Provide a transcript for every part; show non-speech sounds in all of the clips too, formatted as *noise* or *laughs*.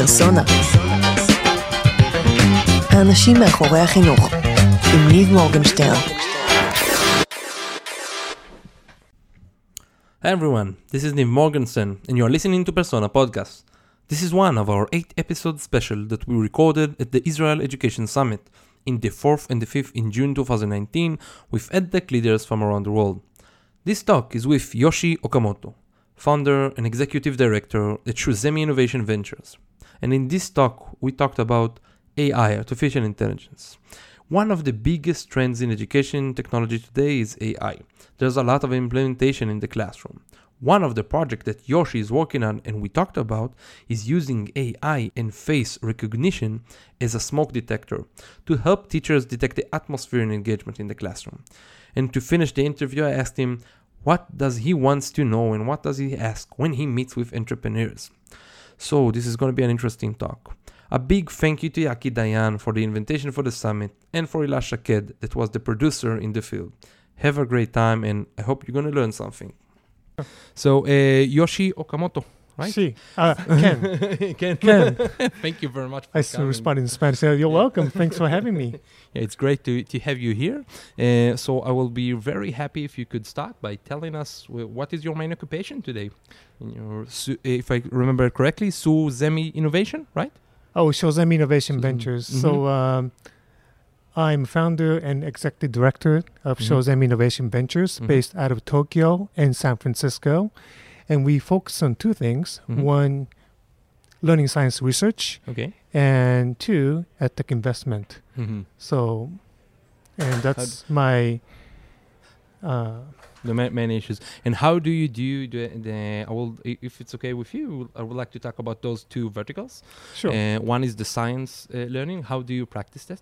פרסונה. האנשים מאחורי החינוך, עם ניב מורגנשטיין. Hi everyone, this is Niv Morgenstern, and you are listening to Persona Podcast. This is one of our eight episode special that we recorded at the Israel Education Summit in the 4th and the 5th in June 2019 with EdTech leaders from around the world. This talk is with Yoshi Okamoto, founder and executive director at SHO-zemi Innovation Ventures. And in this talk, we talked about AI, artificial intelligence. One of the biggest trends in education technology today is AI. There's a lot of implementation in the classroom. One of the projects that Yoshi is working on and we talked about is using AI and face recognition as a smoke detector to help teachers detect the atmosphere and engagement in the classroom. And to finish the interview, I asked him what does he wants to know and what does he ask when he meets with entrepreneurs. So this is going to be an interesting talk. A big thank you to Yaki Dayan for the invitation for the summit and for Ila Shaked that was the producer in the field. Have a great time and I hope you're going to learn something. So uh, Yoshi Okamoto, right? Si. Uh, Ken. *laughs* Ken. Ken. *laughs* Thank you very much for I still coming. respond in Spanish. You're welcome. Thanks for having me. *laughs* Yeah, it's great to, to have you here. Uh, so I will be very happy if you could start by telling us wh- what is your main occupation today. In your, if I remember correctly, Su Zemi Innovation, right? Oh, SHO-zemi Innovation. Ventures. Mhm. So um, I'm founder and executive director of Mhm. SHO-zemi Innovation Ventures Mhm. based out of Tokyo and San Francisco. And we focus on two things. Mhm. One, learning science research, Okay. and two, edtech investment. Mm-hmm. So, and that's my uh, The ma- main issues. And how do you do the, the I will, if it's okay with you, I would like to talk about those two verticals. sure. Uh, one is the science uh, learning. How do you practice that?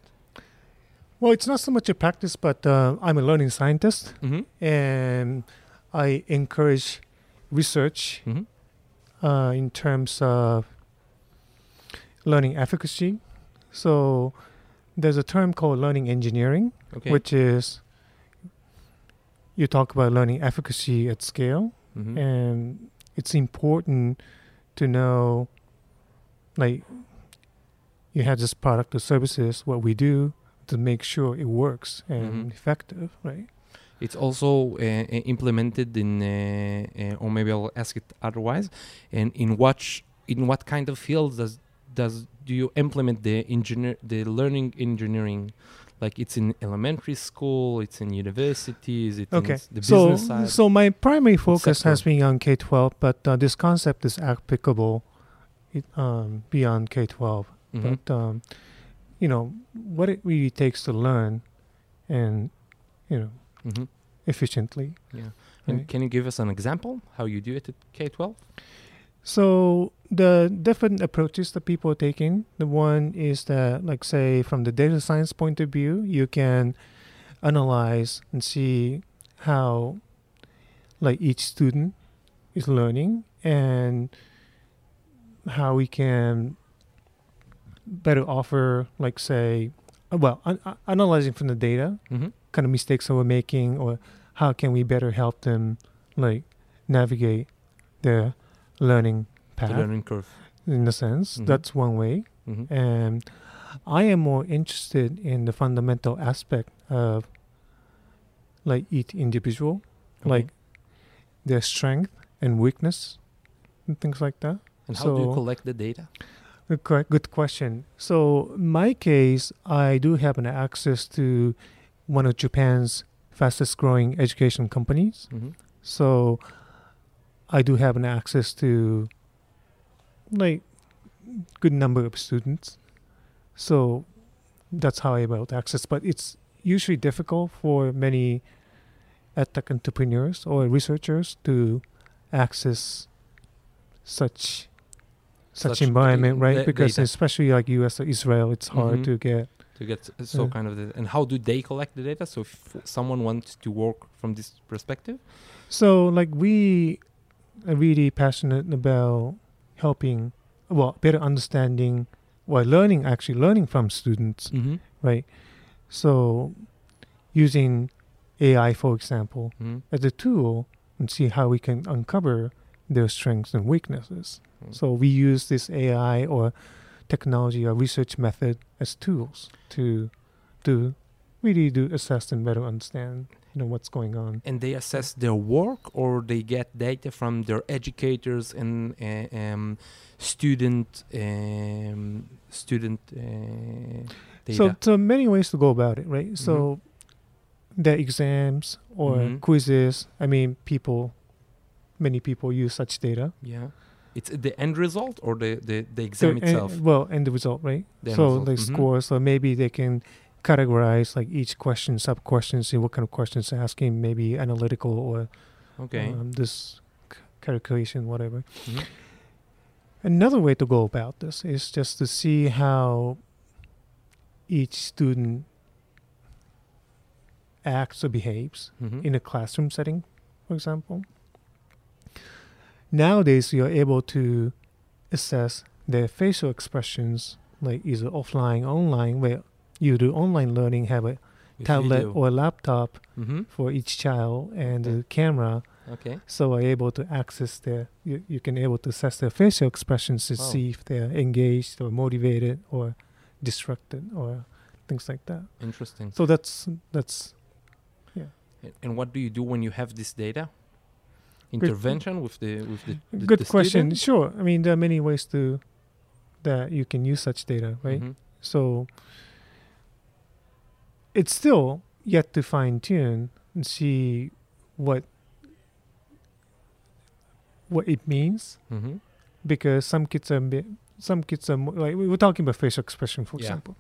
well, it's not so much a practice, but uh, I'm a learning scientist. Mm-hmm. and I encourage research Mm-hmm. uh, in terms of learning efficacy. So there's a term called learning engineering, Okay. which is you talk about learning efficacy at scale, mm-hmm. and it's important to know, like, you have this product or services, what we do to make sure it works and Mhm. effective, right? It's also uh, uh, implemented in, uh, uh, or maybe I'll ask it otherwise. And in what sh- in what kind of fields does does do you implement the engineer the learning engineering? Like it's in elementary school, it's in universities, it's Okay. in the so, business side. so my primary focus has been on K twelve, but uh, this concept is applicable it, um, beyond K 12 Mhm. But um, you know what it really takes to learn, and you know Mhm. efficiently. Yeah. And Right. can you give us an example how you do it at K twelve? So the different approaches that people are taking. The one is that, like, say, from the data science point of view, you can analyze and see how, like, each student is learning and how we can better offer, like, say, uh, well, an- analyzing from the data, Mm-hmm. Kind of mistakes that we're making, or how can we better help them, like, navigate their learning path The learning curve. in a sense. Mhm. That's one way. Mm-hmm. And I am more interested in the fundamental aspect of like each individual, like their strength and weakness and things like that. and how do you collect the data? Good, good question. So, in my case, I do have an access to one of Japan's fastest growing education companies. Mm-hmm. So I do have an access to like good number of students. So that's how I about access. But it's usually difficult for many edtech entrepreneurs or researchers to access such such, Such environment, right? because especially like US or Israel, it's hard Mhm. to get. To get so Yeah. kind of the, and how do they collect the data so if someone wants to work from this perspective So like we are really passionate about helping, well, better understanding, well, learning actually learning from students, mm-hmm. right? So using AI, for example, Mm-hmm. as a tool and see how we can uncover their strengths and weaknesses. Mm. So we use this AI or technology or research method as tools to to really do assess and better understand you know what's going on. And they assess their work, or they get data from their educators and uh, um, student um, student uh, data. So so many ways to go about it, right? Mhm. So the exams or Mhm. quizzes. I mean, people, many people use such data. yeah, it's the end result or the the, the exam and- itself. well, end result, right? The so result, the mhm. score. So maybe they can categorize like each question, sub questions, see what kind of questions they're asking, maybe analytical or Okay. um, this c- calculation, whatever. Mhm. Another way to go about this is just to see how each student acts or behaves Mhm. in a classroom setting, for example. Nowadays, you're able to assess their facial expressions, like either offline, or online, where you do online learning, have a With tablet or laptop Mhm. for each child and Okay. the camera Okay. so are able to access their you, you can able to assess their facial expressions to Wow. see if they're engaged or motivated or distracted or things like that Interesting. so that's that's A- And what do you do when you have this data? Intervention with the with the, the good the question student? sure i mean there are many ways to that you can use such data right Mhm. so it's still yet to fine tune and see what what it means Mhm. because some kids are some kids are more, like we were talking about facial expression for Yeah. example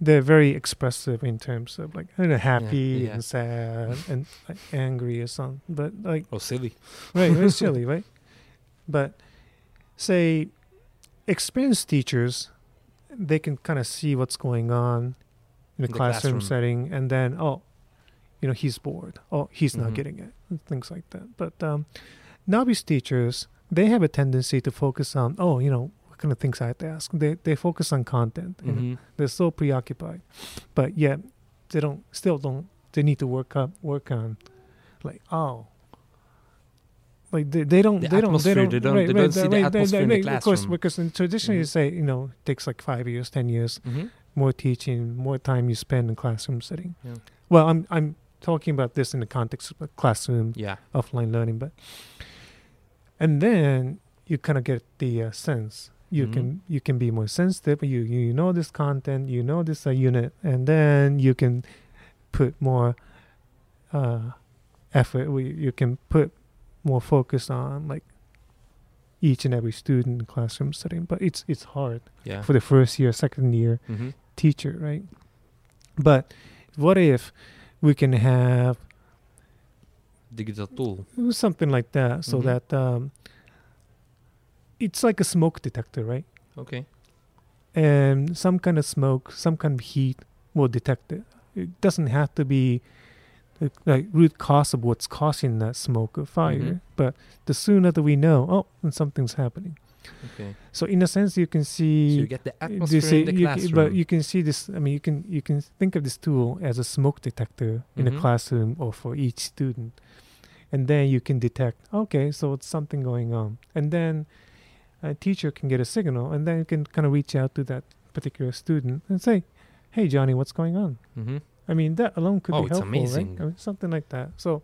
they're very expressive in terms of like you know, happy yeah. and sad and like, angry or something but like Oh, silly. right it's *laughs* silly right but say experienced teachers they can kind of see what's going on in a In the classroom, classroom. setting and then oh you know he's bored oh he's not Mhm. getting it and things like that but um novice teachers they have a tendency to focus on oh you know what kind of things i have to ask they they focus on content. Mhm. they're so preoccupied but yet they don't still don't they need to work up work on like oh like they, they don't The they don't they atmosphere, don't they don't- right, they don't see the atmosphere in the right, of course classroom. because in traditionally you Mhm. say you know it takes like five years ten years Mhm. more teaching more time you spend in classroom setting Yeah. well i'm i'm talking about this in the context of classroom Yeah. offline learning but and then you kind of get the uh, sense you Mhm. can you can be more sensitive you you know this content you know this uh, unit and then you can put more uh, effort we, you can put more focus on like each and every student in classroom setting but it's it's hard Yeah. for the first year second year Mhm. teacher, right? But what if we can have Digital tool. something like that so Mhm. that um, it's like a smoke detector, right? Okay. And some kind of smoke, some kind of heat will detect it. It doesn't have to be the like root cause of what's causing that smoke or fire, Mhm. but the sooner that we know, oh, and something's happening. Okay. So in a sense, you can So see. you get the atmosphere this, in the classroom. Can, but you can see this. I mean, you can you can think of this tool as a smoke detector in Mhm. a classroom or for each student, and then you can detect. Okay, so it's something going on, and then a teacher can get a signal, and then can kind of reach out to that particular student and say, "Hey, Johnny, what's going on?" Mhm. I mean, that alone could Oh, be helpful, amazing. right? I mean, something like that. So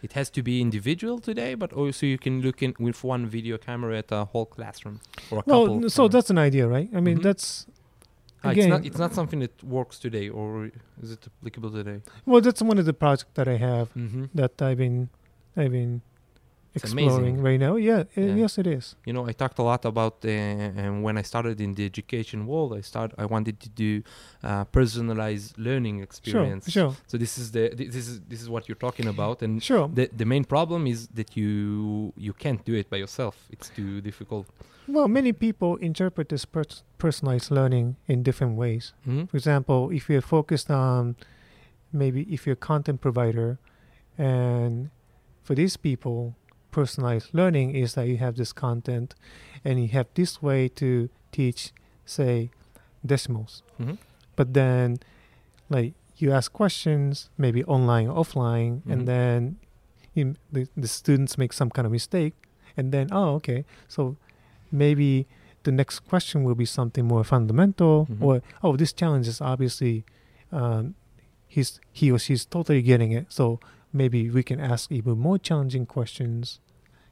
It has to be individual today, but also you can look in with one video camera at a whole classroom or a couple. so cameras. that's an idea, right? I mean, Mhm. that's Ah, again- it's not it's not something that works today, or is it applicable today? well, that's one of the projects that I have Mm-hmm. that I've been I've been It's exploring amazing. right now. Yeah, Yeah. yes, it is. You know, I talked a lot about uh, um, when I started in the education world. I start I wanted to do uh, personalized learning experience. Sure, sure, So this is the this is this is what you're talking about, and sure. the the main problem is that you you can't do it by yourself. It's too difficult. Well, many people interpret this pers- personalized learning in different ways. hmm For example, if you're focused on maybe if you're a content provider, and for these people, personalized learning is that you have this content, and you have this way to teach, say, decimals. hmm but then like you ask questions maybe online or offline Mhm. and then you, the, the students make some kind of mistake and then oh okay so maybe the next question will be something more fundamental Mhm. or oh this challenge is obviously um, he's he or she's totally getting it so maybe we can ask even more challenging questions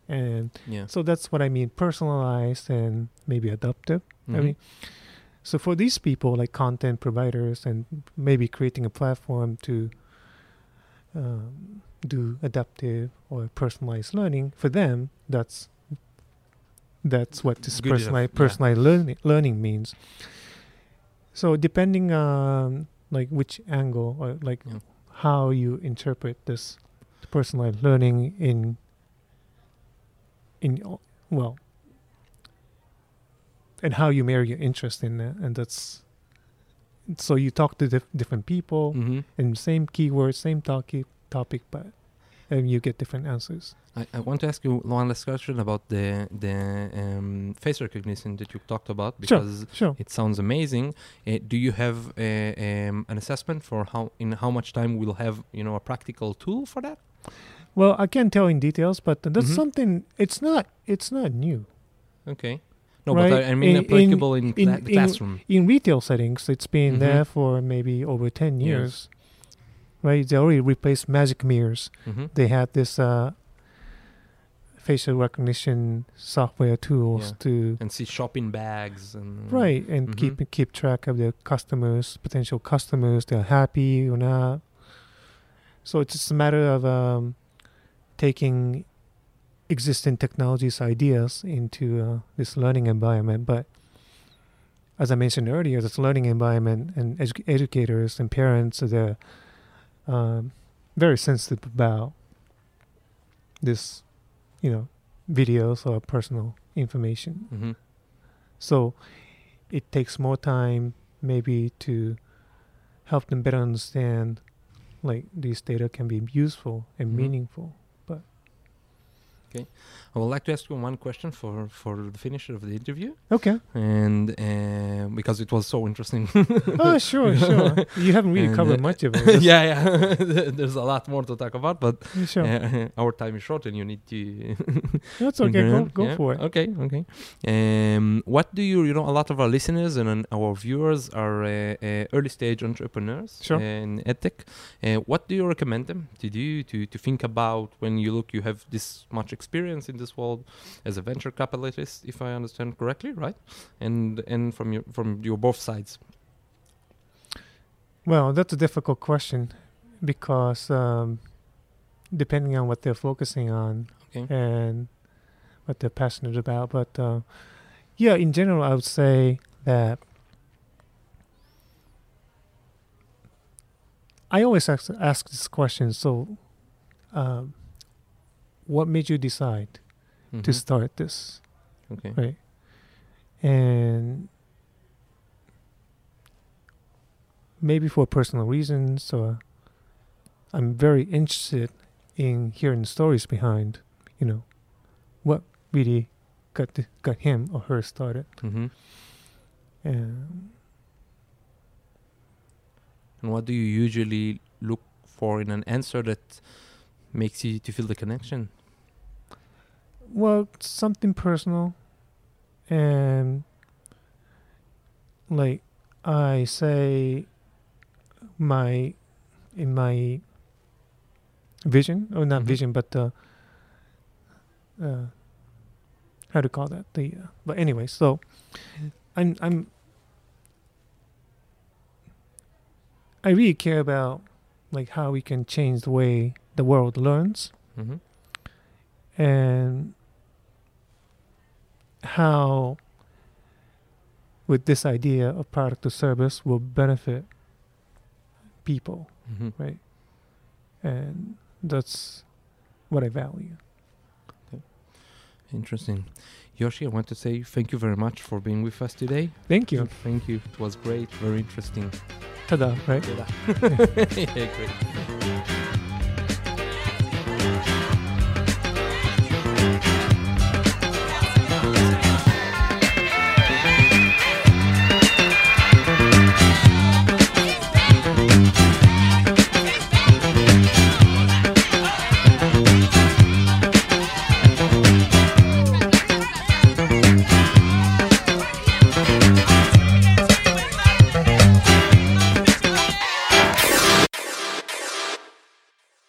and Yeah. so that's what i mean personalized and maybe adaptive i Mhm. mean so for these people like content providers and maybe creating a platform to um, do adaptive or personalized learning for them that's that's what this Good enough, personalized yeah. learning learning means so depending on like which angle or like Yeah. How you interpret this personalized learning in in well and how you marry your interest in it and that's so you talk to dif- different people Mhm. and same keywords same topic topic but and you get different answers I, I want to ask you one last question about the the um, face recognition that you talked about Sure. because sure it sounds amazing. Uh, do you have a, um, an assessment for how in how much time we'll have you know a practical tool for that? well i can't tell in details but that's Mhm. something it's not it's not new Okay. No, Right. but I, I mean In- applicable in, in- cla- the in- classroom. in retail settings it's been Mhm. there for maybe over 10 Years. years right they already replaced magic mirrors hmm they had this uh, facial recognition software tools Yeah. to And see shopping bags and right and Mhm. keep keep track of their customers potential customers they're happy or not so it's just a matter of um, taking existing technologies ideas into uh, this learning environment but as i mentioned earlier this learning environment and edu- educators and parents they're um, very sensitive about this you know videos or personal information hmm so it takes more time maybe to help them better understand like these data can be useful and Mhm. meaningful. I would like to ask you one question for for the finish of the interview, Okay. and uh, because it was so interesting. *laughs* oh, sure, sure. You haven't really *laughs* And, covered uh, much of it. *laughs* yeah, yeah. There's a lot more to talk about, but sure. uh, our time is short, and you need to. That's okay. Go, go yeah, for it. Okay, okay. Um, what do you, you know, a lot of our listeners and uh, our viewers are uh, uh, early stage entrepreneurs Sure. in edtech. Uh, what do you recommend them to do to, to think about when you look? You have this much experience in this world as a venture capitalist, if I understand correctly, right? And and from your from your both sides. Well, that's a difficult question because um, depending on what they're focusing on Okay. and what they're passionate about. But uh, yeah, in general, I would say that I always ask, ask this question. So, um, what made you decide to Mhm. start this? Okay. Right. And maybe for personal reasons, or I'm very interested in hearing the stories behind, you know, what really got the, got him or her started. Mm-hmm. And And what do you usually look for in an answer that makes you to feel the connection? Well, something personal, and like I say, my in my vision or not Mhm. vision, but uh, uh, how to call that the uh, but anyway, so I'm I'm I really care about like how we can change the way the world learns Mm-hmm. and how with this idea of product or service will benefit people Mm-hmm. right and that's what i value Interesting. Yoshi, I want to say thank you very much for being with us today. thank you Thank you. It was great, very interesting. ta-da right *laughs* *laughs* yeah, great.